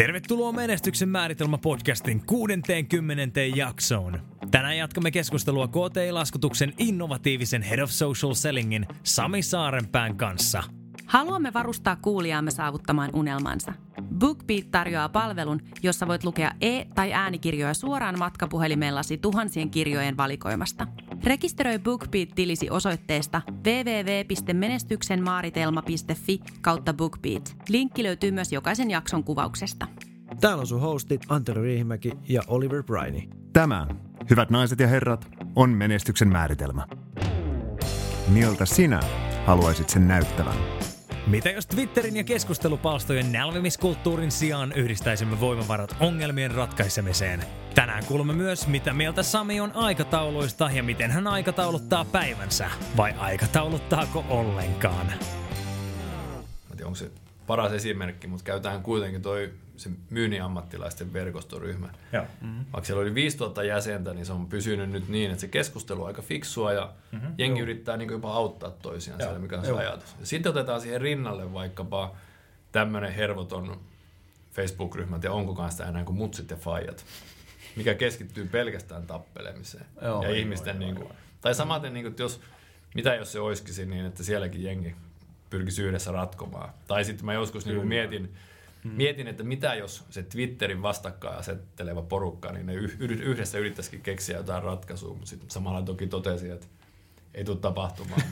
Tervetuloa Menestyksen määritelmä podcastin 60. jaksoon. Tänään jatkamme keskustelua KTI-laskutuksen innovatiivisen Head of Social Sellingin Sami Saarenpään kanssa. Haluamme varustaa kuulijaamme saavuttamaan unelmansa. BookBeat tarjoaa palvelun, jossa voit lukea e- tai äänikirjoja suoraan matkapuhelimellasi tuhansien kirjojen valikoimasta. Rekisteröi BookBeat-tilisi osoitteesta www.menestyksenmaaritelma.fi kautta BookBeat. Linkki löytyy myös jokaisen jakson kuvauksesta. Täällä on sun hostit Antero Riihimäki ja Oliver Briney. Tämä, hyvät naiset ja herrat, on menestyksen määritelmä. Miltä sinä haluaisit sen näyttävän? Mitä jos Twitterin ja keskustelupalstojen nälvimiskulttuurin sijaan yhdistäisimme voimavarat ongelmien ratkaisemiseen? Tänään kuulemme myös, mitä mieltä Sami on aikatauluista ja miten hän aikatauluttaa päivänsä. Vai aikatauluttaako ollenkaan? Mä en tiedä, onko se paras esimerkki, mutta käytetään kuitenkin toi se myynnin ammattilaisten verkostoryhmä. Joo. Mm-hmm. Vaikka siellä oli 5000 jäsentä, niin se on pysynyt nyt niin, että se keskustelu on aika fiksua ja mm-hmm. jengi Joo. yrittää niin jopa auttaa toisiaan siellä, mikä on se ajatus. Ja sitten otetaan siihen rinnalle vaikkapa tämmöinen hervoton Facebook-ryhmät ja onko kanssa enää kuin mutsit ja faijat, mikä keskittyy pelkästään tappelemiseen. Joo, ja ihmisten, joo, niin kuin, tai samaten, niin kuin, että jos, mitä jos se olisikin niin, että sielläkin jengi pyrkisi yhdessä ratkomaan. Tai sitten mä joskus niin mietin, Mm. Mietin, että mitä jos se Twitterin vastakkain asetteleva porukka, niin ne yhdessä yrittäisikin keksiä jotain ratkaisua, mutta sitten samalla toki totesi, että ei tule tapahtumaan.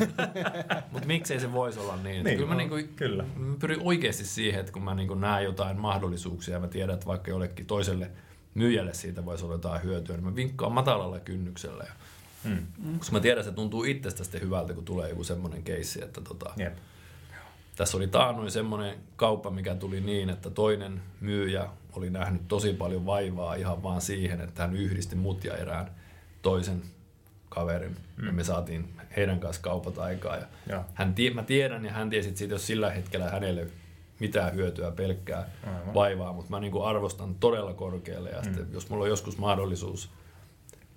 mutta miksei se voisi olla niin? niin kyllä, mä niinku, kyllä. Mä pyrin oikeasti siihen, että kun mä niinku näen jotain mahdollisuuksia ja mä tiedän, että vaikka jollekin toiselle myyjälle siitä voisi olla jotain hyötyä, niin mä vinkkaan matalalla kynnyksellä. Ja, mm. Koska mä tiedän, että se tuntuu itsestä hyvältä, kun tulee joku semmoinen keissi, että tota, yep tässä oli taannoin semmoinen kauppa, mikä tuli niin, että toinen myyjä oli nähnyt tosi paljon vaivaa ihan vaan siihen, että hän yhdisti mut ja erään toisen kaverin. Mm. Ja me saatiin heidän kanssa kaupat aikaa. Ja ja. Hän, mä tiedän ja hän tiesi, että siitä jos sillä hetkellä hänelle mitään hyötyä pelkkää Aivan. vaivaa, mutta mä niin kuin arvostan todella korkealle. Ja mm. sitten, jos mulla on joskus mahdollisuus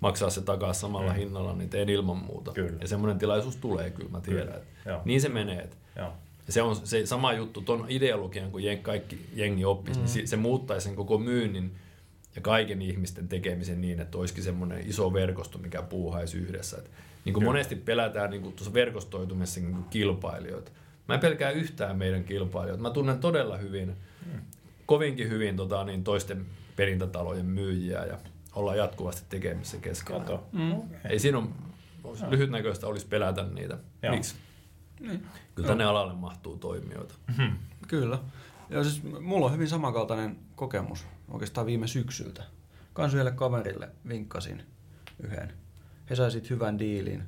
maksaa se takaisin samalla mm. hinnalla, niin teen ilman muuta. Kyllä. Ja semmoinen tilaisuus tulee kyllä, mä tiedän. Kyllä. Niin se menee. Että se on se sama juttu tuon ideologian, kun jen, kaikki jengi oppisi, mm. niin se, se muuttaisi sen koko myynnin ja kaiken ihmisten tekemisen niin, että olisikin semmoinen iso verkosto, mikä puuhaisi yhdessä. Et, niin kuin monesti pelätään niin kuin tuossa verkostoitumisessa niin kuin kilpailijoita. Mä en pelkää yhtään meidän kilpailijoita. Mä tunnen todella hyvin, mm. kovinkin hyvin tota, niin toisten perintätalojen myyjiä ja ollaan jatkuvasti tekemisissä keskenään. Mm. Ei siinä on, lyhytnäköistä olisi pelätä niitä. Joo. Miksi? Niin. Kyllä tänne alalle mahtuu toimijoita. Mm-hmm. Kyllä. Ja siis mulla on hyvin samankaltainen kokemus oikeastaan viime syksyltä. Kans yhdelle kaverille vinkkasin yhden. He sai sitten hyvän diilin.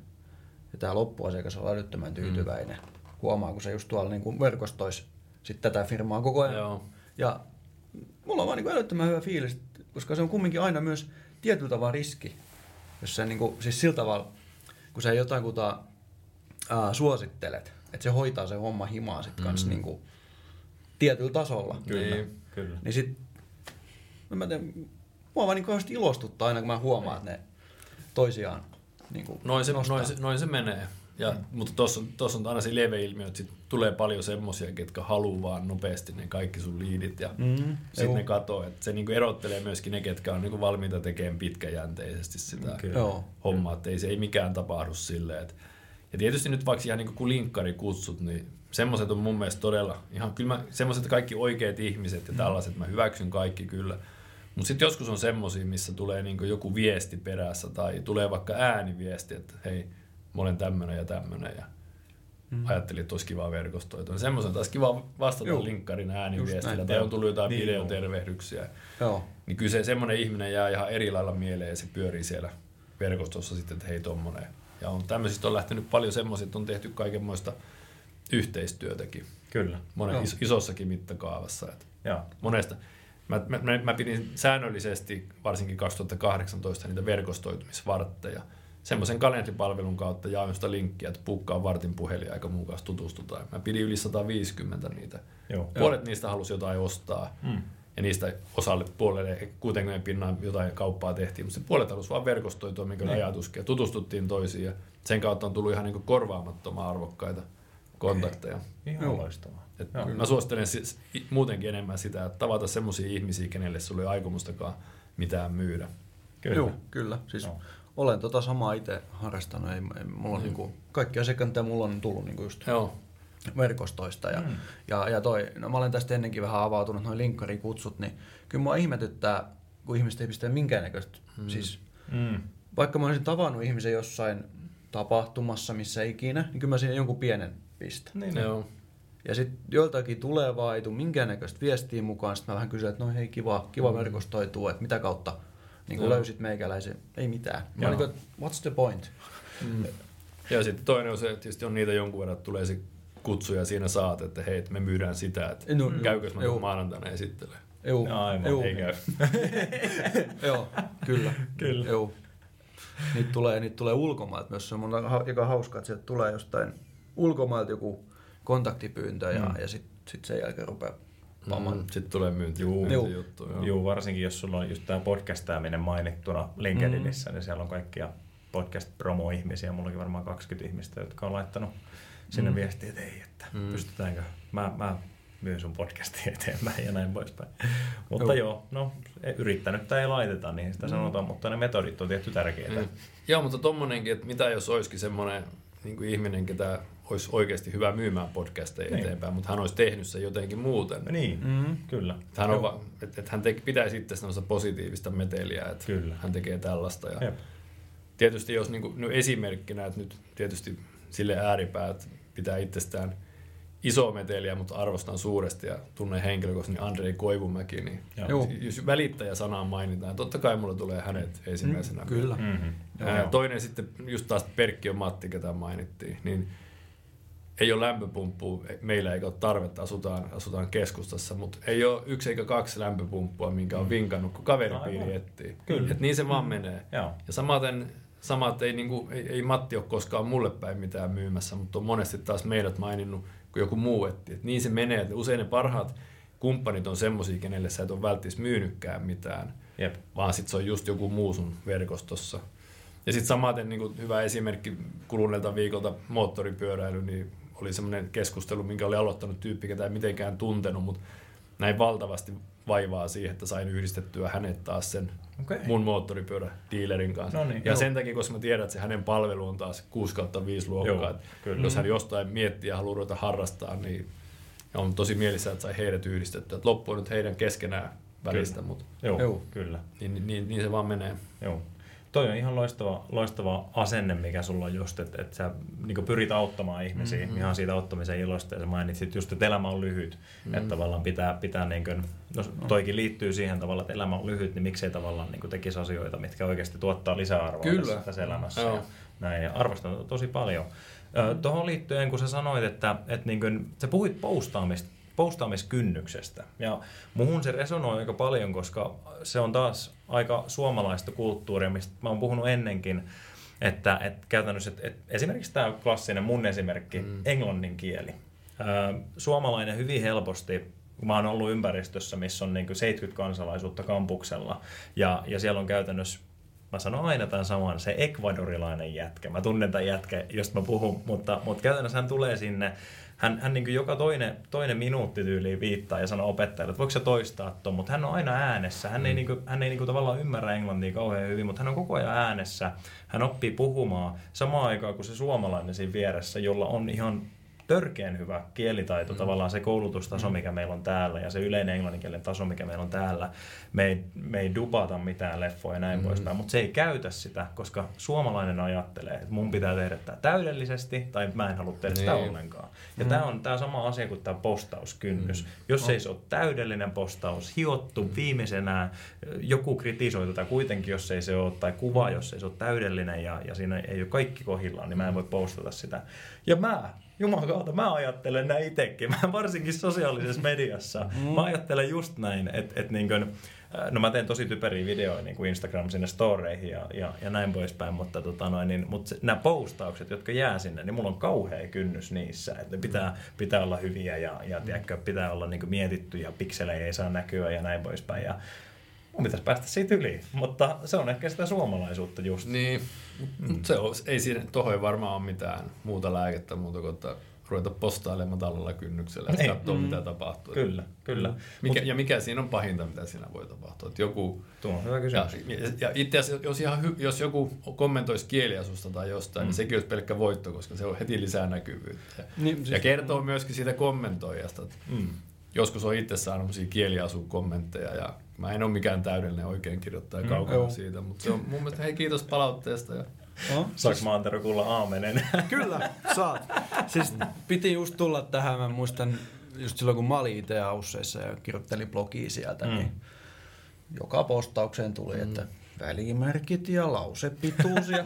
Ja tämä loppuasiakas on älyttömän mm. tyytyväinen. Mm. Huomaa, kun se just tuolla niin kuin verkostoisi sit tätä firmaa koko ajan. Joo. Ja mulla on vaan niin älyttömän hyvä fiilis, koska se on kumminkin aina myös tietyllä tavalla riski. Jos se niin kuin, siis sillä tavalla, kun sä jotain kuta, ää, suosittelet, että se hoitaa se homma himaa sitten mm. niinku tietyllä tasolla. Kyllä, niin, kyllä. Niin sit, mä tiedän, mua vaan niin kauheasti ilostuttaa aina, kun mä huomaan, että ne toisiaan niin kuin noin, se, noin, se, noin se menee. Ja, mm. Mutta tuossa on, on aina se lieveilmiö, että sit tulee paljon semmosia, ketkä haluaa vaan nopeasti ne kaikki sun liidit ja mm, sitten ne katoo. Että se niinku erottelee myöskin ne, ketkä on niinku valmiita tekemään pitkäjänteisesti sitä Kyllä. hommaa. Että ei se ei mikään tapahdu silleen, että ja tietysti nyt vaikka ihan niin kuin linkkari kutsut, niin semmoiset on mun mielestä todella, ihan kyllä semmoiset kaikki oikeat ihmiset ja mm. tällaiset, mä hyväksyn kaikki kyllä. Mutta sitten joskus on semmoisia, missä tulee niin joku viesti perässä tai tulee vaikka ääniviesti, että hei, mä olen tämmöinen ja tämmöinen ja mm. ajattelin, että olisi kiva verkostoitua. Semmoisen taas kiva vastata Joo. linkkarin ääniviestillä tai on tullut jotain niin, videotervehdyksiä. Joo. Niin kyllä se semmoinen ihminen jää ihan eri lailla mieleen ja se pyörii siellä verkostossa sitten, että hei tommonen ja on, tämmöisistä on lähtenyt paljon semmoisia, että on tehty kaikenmoista yhteistyötäkin. Kyllä. Monen is, isossakin mittakaavassa. Että Joo. Monesta. Mä, mä, mä, pidin säännöllisesti, varsinkin 2018, niitä verkostoitumisvartteja. Semmoisen kalenteripalvelun kautta jaoin sitä linkkiä, että puukkaa vartin puhelin aika mun kanssa tutustutaan. Mä pidin yli 150 niitä. Joo. Puolet Joo. niistä halusi jotain ostaa. Mm ja niistä osalle puolelle 60 pinnan jotain kauppaa tehtiin, mutta se puolet halusi vaan verkostoitua, minkä niin. ajatuskin, ja tutustuttiin toisiin, ja sen kautta on tullut ihan niin korvaamattoman arvokkaita kontakteja. Ihan Joo. loistavaa. Et Joo. mä suosittelen siis muutenkin enemmän sitä, että tavata semmoisia ihmisiä, kenelle sulla ei ole aikomustakaan mitään myydä. Kyllä. Joo, kyllä. Siis Joo. olen tota samaa itse harrastanut. Ei, ei, mulla on Mm. niinku, kaikki asiakkaat, mitä mulla on tullut niinku just Joo, verkostoista. Ja, Mm. ja, ja toi, no mä olen tästä ennenkin vähän avautunut, noin linkkarikutsut, niin kyllä mua ihmetyttää, kun ihmiset ei pistä minkäännäköistä. Mm. Siis, Mm. vaikka mä olisin tavannut ihmisen jossain tapahtumassa, missä ikinä, niin kyllä mä siinä jonkun pienen pistän. Niin, joo. Ja sitten joiltakin tulee vaan, ei tule minkäännäköistä viestiä mukaan. Sitten mä vähän kysyn, että no hei, kiva, kiva verkostoitua, että mitä kautta niin Joo. löysit meikäläisen. Ei mitään. Mä niin kuin, what's the point? Mm. Ja sitten toinen on se, että tietysti on niitä jonkun verran, että tulee se kutsu ja siinä saat, että hei, me myydään sitä, että No, käykö mä maanantaina esittelen. Joo, No, aivan, joo, ei käy. joo, kyllä. Kyllä. Joo. Niitä tulee, niitä tulee ulkomailta myös. Se on mun aika hauska, että sieltä tulee jostain ulkomailta joku kontaktipyyntö ja, Mm. ja sitten sit sen jälkeen rupeaa Mm. Sitten tulee myynti, Juu. myyntijuttu. Joo. Joo, varsinkin jos sulla on just tämä podcastaaminen mainittuna LinkedInissä, Mm. niin siellä on kaikkia podcast-promo-ihmisiä. Mullakin varmaan 20 ihmistä, jotka on laittanut sinne Mm. viestiä, että ei, että Mm. pystytäänkö, mä, mä myyn sun podcastia eteenpäin ja näin poispäin. Mutta Joo. joo, no yrittänyt tai ei laiteta, niin sitä sanotaan, mutta ne metodit on tietty tärkeitä. Mm. Joo, mutta tommonenkin, että mitä jos olisikin semmoinen niin kuin ihminen, ketä olisi oikeasti hyvä myymään podcasteja Niin. eteenpäin, mutta hän olisi tehnyt sen jotenkin muuten. Niin, Mm. kyllä. Että hän, on va, että, että hän te, pitäisi itse sellaista positiivista meteliä, että Kyllä. hän tekee tällaista. Ja Jep. tietysti jos niin kuin, no esimerkkinä, että nyt tietysti sille ääripäät pitää itsestään iso meteliä, mutta arvostan suuresti ja tunnen henkilökohtaisesti niin Andrei Koivumäki, niin Joo. Joo. jos välittäjä-sanaa mainitaan, totta kai mulle tulee hänet ensimmäisenä. Mm, kyllä. Mm-hmm. Ää, Toinen sitten, just taas Perkki on Matti, ketä mainittiin, niin ei ole lämpöpumppua, meillä ei ole tarvetta, asutaan, asutaan keskustassa, mutta ei ole yksi eikä kaksi lämpöpumppua, minkä on vinkannut, kun kaveripiiri Aivan. etsii. Kyllä. Et niin se vaan menee. Joo. Ja samaten, samat ei, niinku, ei, ei Matti ole koskaan mulle päin mitään myymässä, mutta on monesti taas meidät maininnut, kun joku muu etti. Et niin se menee, että usein ne parhaat kumppanit on semmoisia, kenelle sä et ole välttämättä myynytkään mitään Jep. vaan sitten se on just joku muu sun verkostossa. Ja sitten samaten niin hyvä esimerkki kuluneelta viikolta moottoripyöräily, niin oli semmoinen keskustelu, minkä oli aloittanut tyyppi, ketä ei mitenkään tuntenut, mutta näin valtavasti vaivaa siihen, että sain yhdistettyä hänet taas sen Okei. mun moottoripyörädiilerin kanssa. No niin, ja joo. sen takia, koska mä tiedän, että se hänen palvelu on taas 6 kautta 5 luokkaa. Joo, että kyllä. Jos hän jostain miettii ja haluaa ruveta harrastaa, niin on tosi mielissään, että sai heidät yhdistettyä. Että loppu on nyt heidän keskenään välistä, Kyllä. mutta Joo, Joo. kyllä. niin, niin, niin, niin se vaan menee. Joo. Toi on ihan loistava, loistava asenne, mikä sulla on just, että, että sä niin pyrit auttamaan ihmisiä mm-hmm. ihan siitä auttamisen ilosta. Ja sä mainitsit just, että elämä on lyhyt. Mm-hmm. Että tavallaan pitää, pitää niin kuin, no toikin liittyy siihen tavalla, että elämä on lyhyt, niin miksei tavallaan niin tekisi asioita, mitkä oikeasti tuottaa lisäarvoa Kyllä. tässä, tässä elämässä. Joo. Ja näin, ja arvostan tosi paljon. Tuohon liittyen, kun sä sanoit, että, että niin kuin, sä puhuit postaamista, postaamiskynnyksestä. Ja muhun se resonoi aika paljon, koska se on taas aika suomalaista kulttuuria, mistä mä oon puhunut ennenkin, että, että käytännössä, että, että esimerkiksi tämä klassinen mun esimerkki, mm. englannin kieli. Suomalainen hyvin helposti kun mä oon ollut ympäristössä, missä on niin 70 kansalaisuutta kampuksella, ja, ja siellä on käytännössä Mä sanon aina tämän saman, se ekvadorilainen jätkä. Mä tunnen tämän jätkä, josta mä puhun, mutta, mutta käytännössä hän tulee sinne, hän, hän niin joka toinen, toinen minuutti tyyliin viittaa ja sanoo opettajalle, että voiko se toistaa tuon, mutta hän on aina äänessä. Hän mm. ei, niin kuin, hän ei niin kuin tavallaan ymmärrä englantia kauhean hyvin, mutta hän on koko ajan äänessä. Hän oppii puhumaan samaan aikaan kuin se suomalainen siinä vieressä, jolla on ihan törkeän hyvä kielitaito, mm. tavallaan se koulutustaso, mikä meillä on täällä ja se yleinen englanninkielen taso, mikä meillä on täällä. Me ei, me ei dupata mitään leffoja ja näin mm. poispäin, mutta se ei käytä sitä, koska suomalainen ajattelee, että mun pitää tehdä tämä täydellisesti tai mä en halua tehdä sitä Niin. ollenkaan. Ja mm. tämä on tämä sama asia kuin tämä postauskynnys. Mm. Jos ei se ole täydellinen postaus, hiottu viimeisenä, joku kritisoi tätä kuitenkin, jos ei se ole, tai kuva, jos ei se ole täydellinen ja, ja siinä ei ole kaikki kohdillaan, niin mä en voi postata sitä. Ja mä, Jumalauta, mä ajattelen näin itsekin, mä varsinkin sosiaalisessa mediassa. Mä ajattelen just näin, että et niin kuin, no mä teen tosi typeriä videoja niin kuin Instagram sinne storeihin ja, ja, ja näin poispäin, mutta, tota noin, niin, mutta se, nämä postaukset, jotka jää sinne, niin mulla on kauhea kynnys niissä, että pitää, pitää olla hyviä ja, ja tiedätkö, pitää olla niin kuin mietitty ja pikselejä ei saa näkyä ja näin poispäin. Ja mun pitäisi päästä siitä yli, mutta se on ehkä sitä suomalaisuutta just. Niin, mm. se on, ei siinä, tohon ei varmaan ole mitään muuta lääkettä muuta kuin, että ruveta postailemaan matalalla kynnyksellä ja Niin. katsoa, mitä tapahtuu. Kyllä, kyllä. Mikä, ja mikä siinä on pahinta, mitä siinä voi tapahtua? Että joku, Tuo on hyvä ja, kysymys. ja itse asiassa, jos, ihan hy, jos joku kommentoisi kieliasusta tai jostain, mm. niin sekin olisi pelkkä voitto, koska se on heti lisää näkyvyyttä. Niin, Ja siis- kertoo myöskin siitä kommentoijasta. että Mm. Joskus on itse saanut kieliasukommentteja ja mä en ole mikään täydellinen oikein kirjoittaja mm, kaukana joo. siitä, mutta se on mun mielestä hei kiitos palautteesta. Ja, Oh, Saanko mä Antero kuulla aamenen? Kyllä, saat. Siis piti just tulla tähän, mä muistan just silloin kun mä olin itse Ausseissa ja kirjoittelin blogia sieltä, mm. niin joka postaukseen tuli, mm. että välimerkit ja lausepituus ja,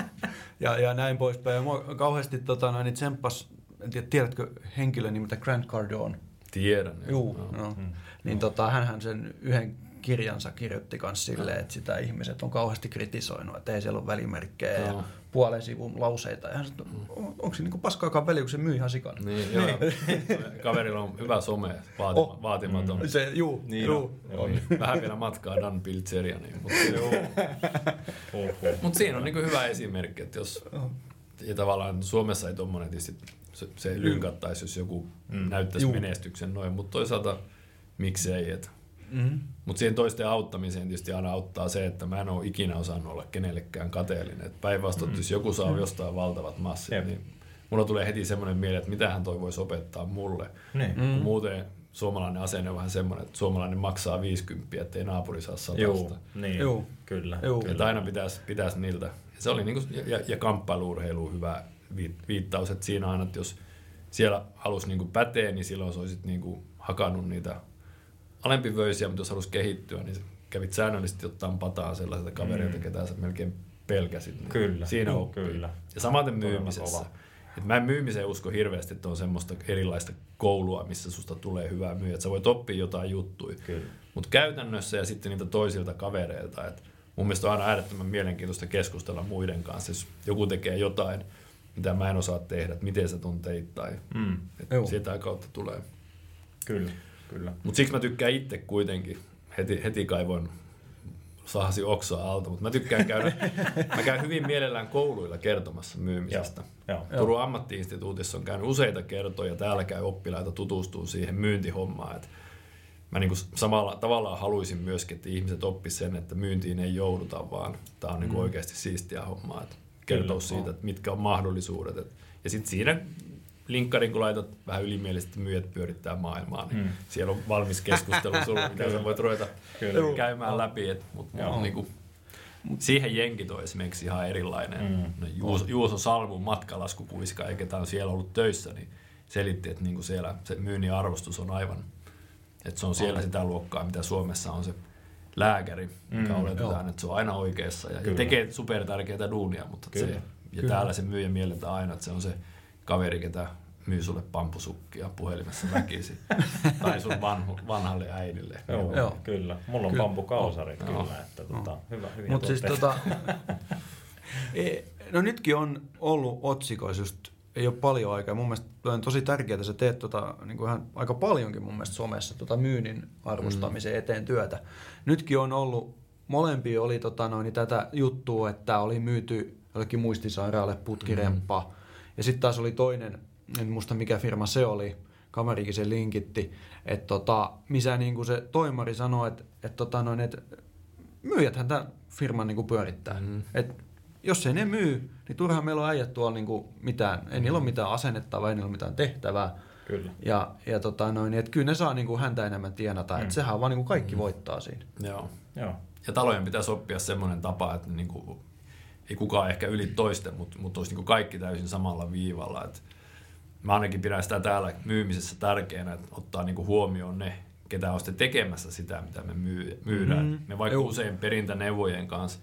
ja, ja näin poispäin. Ja mua kauheasti tota, noin, niin tsemppas, en tiedä, tiedätkö henkilön nimeltä Grant Cardone? Tiedän. Juu, Joo. no. Niin tota, hänhän sen yhden kirjansa kirjoitti myös silleen, että sitä ihmiset on kauheasti kritisoinut, että ei siellä ole välimerkkejä ja Joo. puolen sivun lauseita. Ja sanoi, että on- onko se niinku paskaakaan väliä, kun se myy ihan sikana. Niin, joo. Kaverilla on hyvä some, vaatima, Oh. vaatimaton. Se, juu, Niin juu. on. Niin, Vähän vielä matkaa Dan Pilzerianiin. Mutta Joo. Oho. mut siinä on niin hyvä esimerkki, että jos ja tavallaan Suomessa ei tuommoinen tietysti se, se lynkattaisi, jos joku mm. näyttäisi Juu. menestyksen noin, mutta toisaalta miksei. Et. Mm-hmm. Mutta siihen toisten auttamiseen tietysti aina auttaa se, että mä en ole ikinä osannut olla kenellekään kateellinen. Et Päinvastoin, että jos joku saa jostain valtavat massit, Jep. niin mulla tulee heti semmoinen mieleen, että mitähän toi voisi opettaa mulle. Niin. Mm. Kun muuten suomalainen asenne on vähän semmoinen, että suomalainen maksaa 50, ettei naapuri saa satasta. Joo, niin, Joo. kyllä. Joo. Että aina pitäisi, pitäisi niiltä. Ja se oli niinku, ja, ja kamppailuurheilu hyvä viittaus, että siinä aina, että jos siellä halusi niinku päteä, niin silloin sä olisit niinku hakannut niitä alempivöisiä, mutta jos halusi kehittyä, niin kävit säännöllisesti ottaa pataa sellaisilta kavereilta, mm. ketä sä melkein pelkäsit. Niin Kyllä. Siinä Joo, oppii. kyllä. Ja samaten myymisessä. Et mä en myymiseen usko hirveästi, että on semmoista erilaista koulua, missä susta tulee hyvää myyjä. Että sä voit oppia jotain juttuja. Mutta käytännössä ja sitten niitä toisilta kavereilta, että mun mielestä on aina äärettömän mielenkiintoista keskustella muiden kanssa. Jos joku tekee jotain, mitä mä en osaa tehdä, että miten sä ton teit tai Mm. että Joo. sitä kautta tulee. Kyllä, kyllä. Mutta siksi mä tykkään itse kuitenkin, heti, heti kaivoin sahasi oksaa alta, mutta mä tykkään käydä, mä käyn hyvin mielellään kouluilla kertomassa myymisestä. Joo. Turun ammattiinstituutissa on käynyt useita kertoja, täällä käy oppilaita tutustuu siihen myyntihommaan. Et mä niinku samalla tavallaan haluaisin myöskin, että ihmiset oppisivat sen, että myyntiin ei jouduta, vaan tämä on niinku Mm. oikeasti siistiä hommaa. Et kertoo Kyllä, siitä, on. että mitkä on mahdollisuudet. Et, ja sitten siinä linkkarin, kun laitat vähän ylimielisesti myyjät pyörittää maailmaa, niin Mm. siellä on valmis keskustelu sulle, mitä sä voit ruveta Kyllä. käymään läpi. Et, mut, mut, niinku, siihen jenkit on esimerkiksi ihan erilainen. Mm. No, Juuso, Juuso Salmun matkalaskukuiska, eikä tämä on siellä ollut töissä, niin selitti, että niinku siellä se myynnin arvostus on aivan, että se on siellä sitä luokkaa, mitä Suomessa on se lääkäri, mikä Mm, oletetaan, joo. että se on aina oikeassa ja, ja tekee supertärkeää duunia, mutta Kyllä. se, ja Kyllä. täällä se myyjä mielletään aina, että se on se kaveri, ketä myy sulle pampusukkia puhelimessa väkisin. tai sun vanhu, vanhalle äidille. Joo, Joo. Joo, kyllä. Mulla on Kyllä. pampukausarit Joo. kyllä, että tota, hyvä, hyviä Mutta siis tota, e, no nytkin on ollut otsikoissa just, ei ole paljon aikaa. Mun mielestä on tosi tärkeää, sä teet tota, niin kuin ihan aika paljonkin mun mielestä somessa tota myynnin arvostamisen Mm. eteen työtä. Nytkin on ollut, molempia oli tota noin, tätä juttua, että oli myyty jollekin muistisairaalle putkiremppa. Mm. Ja sitten taas oli toinen, en muista mikä firma se oli, kamerikin sen linkitti, että tota, missä niin kuin se toimari sanoi, että, että, tota noin, että myyjäthän tämän firman niin kuin pyörittää. Mm. Et jos ei ne myy, niin turhaan meillä on äijät tuolla niin kuin mitään, ei niillä ole mitään asennettavaa, ei niillä ole mitään tehtävää. Kyllä. Ja, ja tota noin, että kyllä ne saa niin kuin häntä enemmän tienata, mm. että sehän on vaan niin kuin kaikki Mm. voittaa siinä. Joo. Joo. Ja talojen pitäisi oppia semmoinen tapa, että niinku, ei kukaan ehkä yli toisten, mutta, mutta olisi niinku kaikki täysin samalla viivalla. Et mä ainakin pidän sitä täällä myymisessä tärkeänä, että ottaa niinku huomioon ne, ketä on sitten tekemässä sitä, mitä me myy- myydään. Mm. Mm. Me vaikka Joo. usein perintäneuvojen kanssa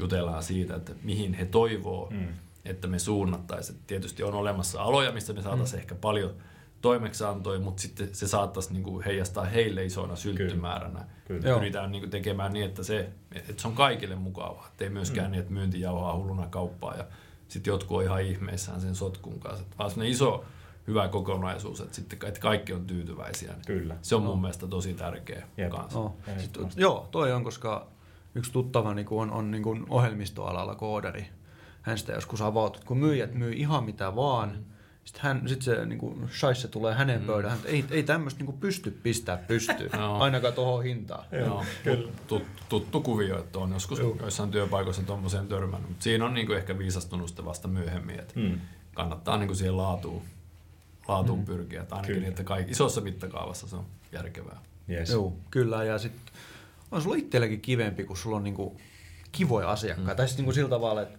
jutellaan siitä, että mihin he toivoo, Mm. että me suunnattaisiin. Et Tietysti on olemassa aloja, mistä me saataisiin mm. ehkä paljon toimeksiantoja, mutta sitten se saattaisi niinku heijastaa heille isoina sylttymääränä. Kyllä. Joo. Pyritään niinku tekemään niin, että se, että se on kaikille mukavaa. Että ei myöskään mm. niin, että myynti jauhaa hulluna kauppaa ja sitten jotkut on ihan ihmeissään sen sotkun kanssa. Et vaan iso hyvä kokonaisuus, että, sitten, että kaikki on tyytyväisiä. Niin Kyllä. Se on mun mielestä tosi tärkeä Jep. kanssa. Oh. Ehdottomasti. Sit, joo, toi on, koska yksi tuttava niin on, on niin kuin ohjelmistoalalla koodari. Hän sitä joskus avautui, kun myyjät myy ihan mitä vaan, Sitten hän, sit se niinku, shaisse tulee hänen pöydään, että ei, ei tämmöistä niinku pysty pistää pystyyn, Joo. ainakaan tuohon hintaan. Joo, kyllä. Tut, tuttu kuvio, että on joskus Joo. joissain työpaikoissa tuommoiseen törmännyt. Mutta siinä on niinku ehkä viisastunut sitä vasta myöhemmin, että Mm. kannattaa niinku siihen laatuun, laatuun mm. pyrkiä. Että ainakin Kyllä. niin, että kaikki, isossa mittakaavassa se on järkevää. Yes. Joo, kyllä. Ja sitten on sulla itselläkin kivempi, kun sulla on niinku kivoja asiakkaita. Mm. Tai sitten niinku sillä tavalla, että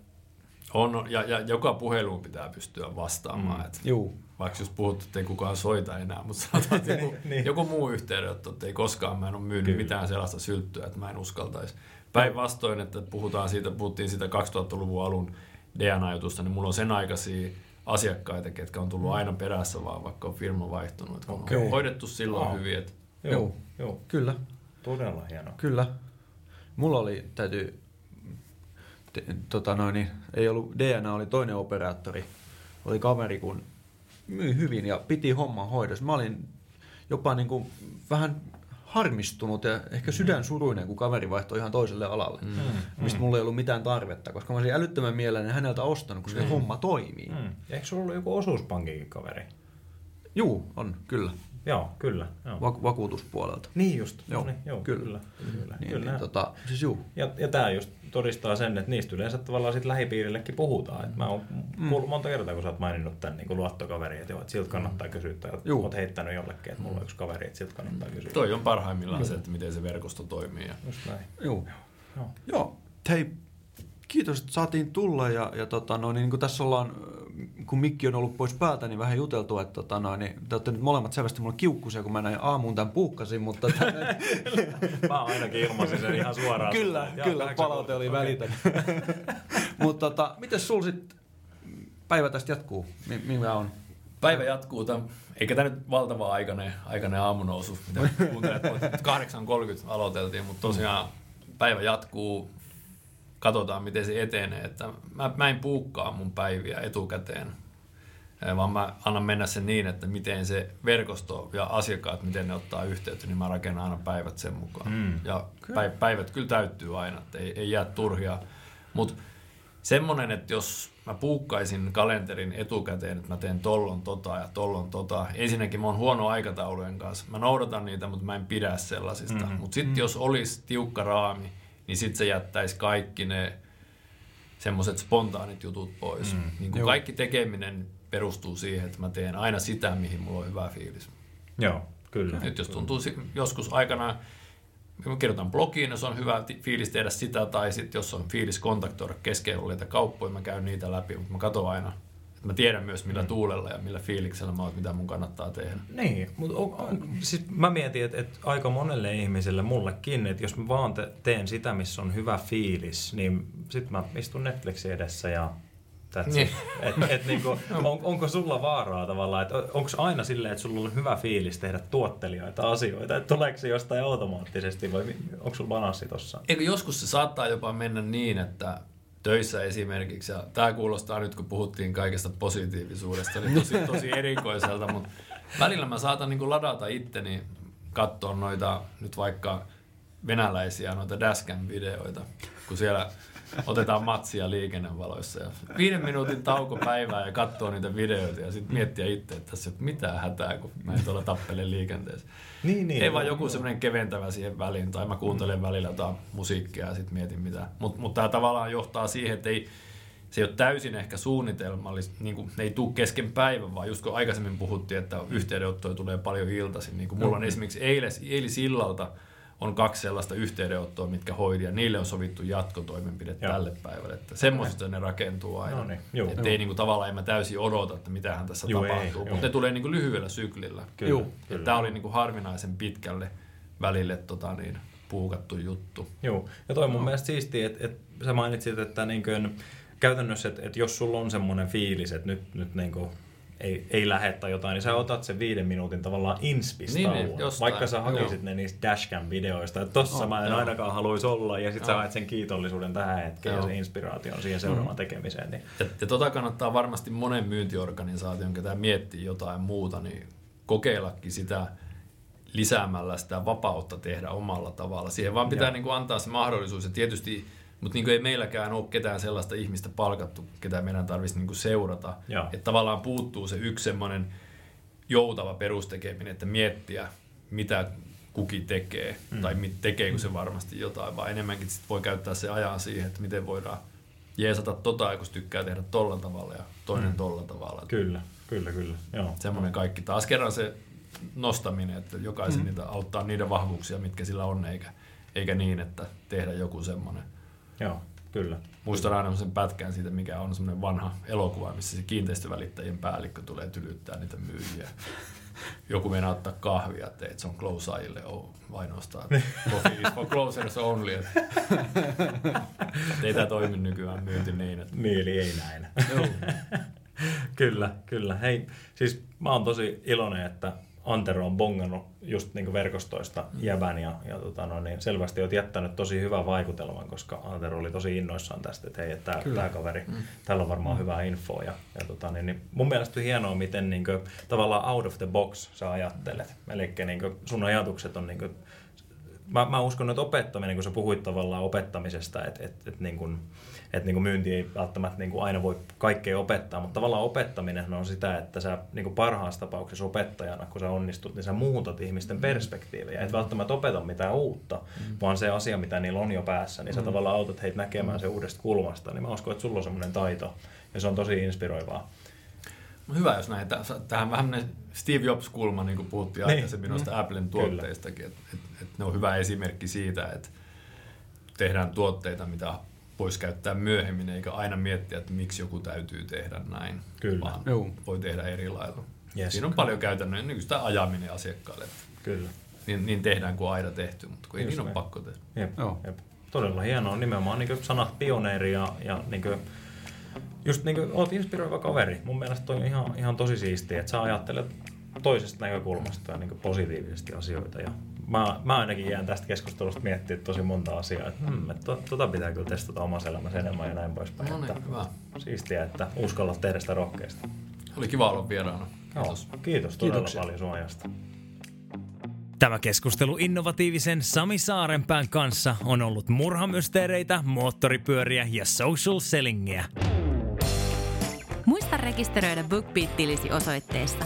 On, ja, ja joka puheluun pitää pystyä vastaamaan. Mm. Juu, vaikka jos puhut, että ei kukaan soita enää, mutta sanotaan, että joku, Niin. joku muu yhteydenotto, että ei koskaan mä en ole myynyt Kyllä. mitään sellaista sylttyä, että mä en uskaltaisi. Päinvastoin, että puhutaan siitä, puhuttiin siitä 2000-luvun alun DNA-jutusta, niin mulla on sen aikaisia asiakkaita, ketkä on tullut aina perässä vaan, vaikka on firma vaihtunut. Että Okei. on hoidettu silloin Wow. hyvin, että Joo, Joo. joo. kyllä, Todella hienoa. kyllä. Mulla oli, täytyy, te, tota noin, niin, ei ollut DNA, oli toinen operaattori. Oli kaveri, kun myi hyvin ja piti homman hoidossa. Mä olin jopa niin kuin vähän harmistunut ja ehkä sydänsuruinen, kun kaveri vaihtoi ihan toiselle alalle, mm. mistä mulla ei ollut mitään tarvetta, koska mä olin älyttömän mielelläni häneltä ostanut, koska se homma toimii. Mm. Mm. Eikö sulla ollut joku osuuspankinkin kaveri? Juu, on, kyllä, Joo, kyllä. Joo. Va- vakuutuspuolelta. Niin just. Joo, Joo, niin, joo kyllä. kyllä. kyllä. Niin, kyllä. niin, tota, siis juu, Ja, ja tämä just todistaa sen, että niistä yleensä tavallaan sit lähipiirillekin puhutaan. Et mä oon kuullut monta kertaa, kun sä oot maininnut tämän niin luottokaveri, että, joo, että siltä kannattaa kysyä. Tai Juu. oot heittänyt jollekin, että mulla on yksi kaveri, että siltä kannattaa kysyä. toi on parhaimmillaan se, että miten se verkosto toimii. Ja Just näin. juu. Joo. Joo, hei, kiitos, että saatiin tulla ja, ja tota, no, niin, kun tässä ollaan, kun mikki on ollut pois päältä, niin vähän juteltu, että tota, no, niin, te olette nyt molemmat selvästi mulle kiukkusia, kun mä näin aamuun tämän puukkasin, mutta tota, Mä ainakin ilmaisin sen ihan suoraan. kyllä, Jaa, kyllä, 8.30. palaute oli Okei. välitön. mutta tota, miten sul sit päivä tästä jatkuu? Mi- Mikä on? Päivä jatkuu, tämän, eikä tämä nyt valtava aikainen, aikainen aamunousu, mitä kuuntelet, mutta 8.30 aloiteltiin, mutta tosiaan päivä jatkuu, katsotaan miten se etenee. Että mä, mä en puukkaa mun päiviä etukäteen, eh, vaan mä annan mennä sen niin, että miten se verkosto ja asiakkaat, miten ne ottaa yhteyttä, niin mä rakennan aina päivät sen mukaan. Mm. Ja päiv- päivät kyllä täyttyy aina, että ei, ei jää turhia. Mutta semmoinen, että jos mä puukkaisin kalenterin etukäteen, että mä teen tollon tota ja tollon tota. Ensinnäkin mä oon huono aikataulujen kanssa. Mä noudatan niitä, mutta mä en pidä sellaisista. Mm-hmm. Mutta sitten jos olisi tiukka raami, niin sitten se jättäisi kaikki ne semmoiset spontaanit jutut pois. Mm, niin kuin kaikki tekeminen perustuu siihen, että mä teen aina sitä, mihin mulla on hyvä fiilis. Joo, kyllä. Nyt jos tuntuu joskus aikana, mä kirjoitan blogiin, jos on hyvä fiilis tehdä sitä, tai sitten jos on fiilis kontaktoida kesken olleita kauppoja, mä käyn niitä läpi, mutta mä katson aina, mä tiedän myös millä tuulella ja millä fiiliksellä mä oon, mitä mun kannattaa tehdä. Niin, mutta on, on, siis mä mietin, että, että aika monelle ihmiselle, mullekin, että jos mä vaan te, teen sitä, missä on hyvä fiilis, niin sit mä istun Netflixin edessä ja that's Niin. Et, et niinku, on, onko sulla vaaraa tavallaan, että onko aina silleen, että sulla on hyvä fiilis tehdä tuottelijoita asioita, että tuleeko se jostain automaattisesti vai onko sulla balanssi tossa? Eikö joskus se saattaa jopa mennä niin, että töissä esimerkiksi, ja tämä kuulostaa nyt kun puhuttiin kaikesta positiivisuudesta, niin tosi, tosi erikoiselta, mutta välillä mä saatan niin ladata itteni katsoa noita nyt vaikka venäläisiä noita Dascan videoita, kun siellä otetaan matsia liikennevaloissa ja viiden minuutin tauko päivää ja katsoo niitä videoita ja sitten miettiä itse, että tässä ei ole mitään hätää, kun mä en tuolla tappele liikenteessä. Niin, niin. Ei vaan joku semmoinen keventävä siihen väliin, tai mä kuuntelen välillä jotain musiikkia ja sitten mietin mitä. Mutta mut tämä tavallaan johtaa siihen, että ei, se ei ole täysin ehkä suunnitelmallista, niin kuin, ne ei tule kesken päivän, vaan just kun aikaisemmin puhuttiin, että yhteydenottoja tulee paljon iltaisin. Niin kuin mulla on esimerkiksi eiles, eilisillalta on kaksi sellaista yhteydenottoa, mitkä hoidin, ja niille on sovittu jatkotoimenpide Joo. tälle päivälle. Että semmoisista ne rakentuu aina. No niin, juu. että ei niin kuin, tavallaan en mä täysin odota, että mitähän tässä Juu, ei, tapahtuu, mutta ne tulee niin kuin lyhyellä syklillä. Kyllä, kyllä. Tämä oli niin kuin harvinaisen pitkälle välille tota, niin, puukattu juttu. Joo, ja toi on mun mielestä siistiä, että, että sä mainitsit, että niin kuin, käytännössä, että, että jos sulla on semmoinen fiilis, että nyt, nyt niin kuin, ei, ei lähde tai jotain, niin sä otat sen viiden minuutin tavallaan inspistauon. Niin, niin. Vaikka sä hakisit Joo. ne niistä dashcam-videoista, että tossa Oh, mä en joo. ainakaan haluaisi olla, ja sit sä Joo. haet sen kiitollisuuden tähän hetkeen ja Joo. sen inspiraation siihen seuraavaan tekemiseen. Niin. Ja, ja tota kannattaa varmasti monen myyntiorganisaation, ketä miettii jotain muuta, niin kokeillakin sitä lisäämällä sitä vapautta tehdä omalla tavalla. Siihen vaan pitää Joo. niin kuin antaa se mahdollisuus. Ja tietysti Mutta niin ei meilläkään ole ketään sellaista ihmistä palkattu, ketä meidän tarvitsisi niin seurata. Että tavallaan puuttuu se yksi semmoinen joutava perustekeminen, että miettiä, mitä kuki tekee, mm. tai tekeekö se varmasti jotain, vaan enemmänkin sit voi käyttää se ajan siihen, että miten voidaan jeesata tota, kun tykkää tehdä tolla tavalla ja toinen mm. tolla tavalla. Kyllä, kyllä, kyllä. Joo. Semmoinen kaikki. Taas kerran se nostaminen, että jokaisen mm. niitä auttaa niiden vahvuuksia, mitkä sillä on, eikä, eikä niin, että tehdä joku semmoinen. Joo, kyllä. Muistan aina sen pätkän siitä, mikä on semmoinen vanha elokuva, missä se kiinteistövälittäjien päällikkö tulee tylyttää niitä myyjiä. Joku meinaa ottaa kahvia, että se on closeajille ainoastaan. Coffee is for closers only. Että ei tämä toimi nykyään myynti niin. Että... Niin, eli ei näin. kyllä, kyllä. Hei, siis mä oon tosi iloinen, että Antero on bongannut just niin verkostoista jäbän ja, ja tota no, niin selvästi olet jättänyt tosi hyvän vaikutelman, koska Antero oli tosi innoissaan tästä, että hei, että tämä kaveri, mm. täällä on varmaan mm. hyvää infoa. Ja, ja tota, niin, niin mun mielestä on hienoa, miten niin kuin, tavallaan out of the box sä ajattelet. Eli niin kuin, sun ajatukset on niin kuin, mä, mä uskon, että opettaminen, kun sä puhuit tavallaan opettamisesta, että, että, että niin kuin, että niin kuin myynti ei välttämättä niin kuin aina voi kaikkea opettaa, mutta tavallaan opettaminen on sitä, että sä niin kuin parhaassa tapauksessa opettajana, kun sä onnistut, niin sä muutat ihmisten mm. perspektiivejä. Et välttämättä opeta mitään uutta, mm. vaan se asia, mitä niillä on jo päässä, niin sä mm. tavallaan autat heitä näkemään se uudesta kulmasta. Niin mä uskon, että sulla on semmoinen taito, ja se on tosi inspiroivaa. No hyvä, jos näin. Tähän vähän Steve Jobs-kulma, niin kuin puhuttiin niin. aikaisemmin noista mm. Applen tuotteistakin, että et, et ne on hyvä esimerkki siitä, että tehdään tuotteita, mitä voisi käyttää myöhemmin, eikä aina miettiä, että miksi joku täytyy tehdä näin, Kyllä. vaan Joo. voi tehdä eri lailla. Yes. Siinä on paljon käytännön, niin sitä ajaminen asiakkaalle. Kyllä. Niin, niin tehdään kuin aina tehty, mutta kun ei niin ole pakko tehdä. Jep. Joo. Jep. Todella hienoa, nimenomaan niin sanat pioneeri ja, ja niin kuin, just niin kuin, olet inspiroiva kaveri. Mun mielestä on ihan, ihan tosi siistiä, että sä ajattelet toisesta näkökulmasta ja niin positiivisesti asioita. Ja mä, mä ainakin jään tästä keskustelusta miettimään tosi monta asiaa, että, hmm, että to, tota pitää kyllä testata omassa elämässä enemmän ja näin poispäin. No niin, hyvä. Siistiä, että uskallat tehdä sitä rohkeasti. Oli kiva olla vieraana. Kiitos. Joo, kiitos todella Kiitoksia. paljon suojasta. Tämä keskustelu innovatiivisen Sami Saarenpään kanssa on ollut murhamysteereitä, moottoripyöriä ja social sellingiä. Muista rekisteröidä BookBeat-tilisi osoitteessa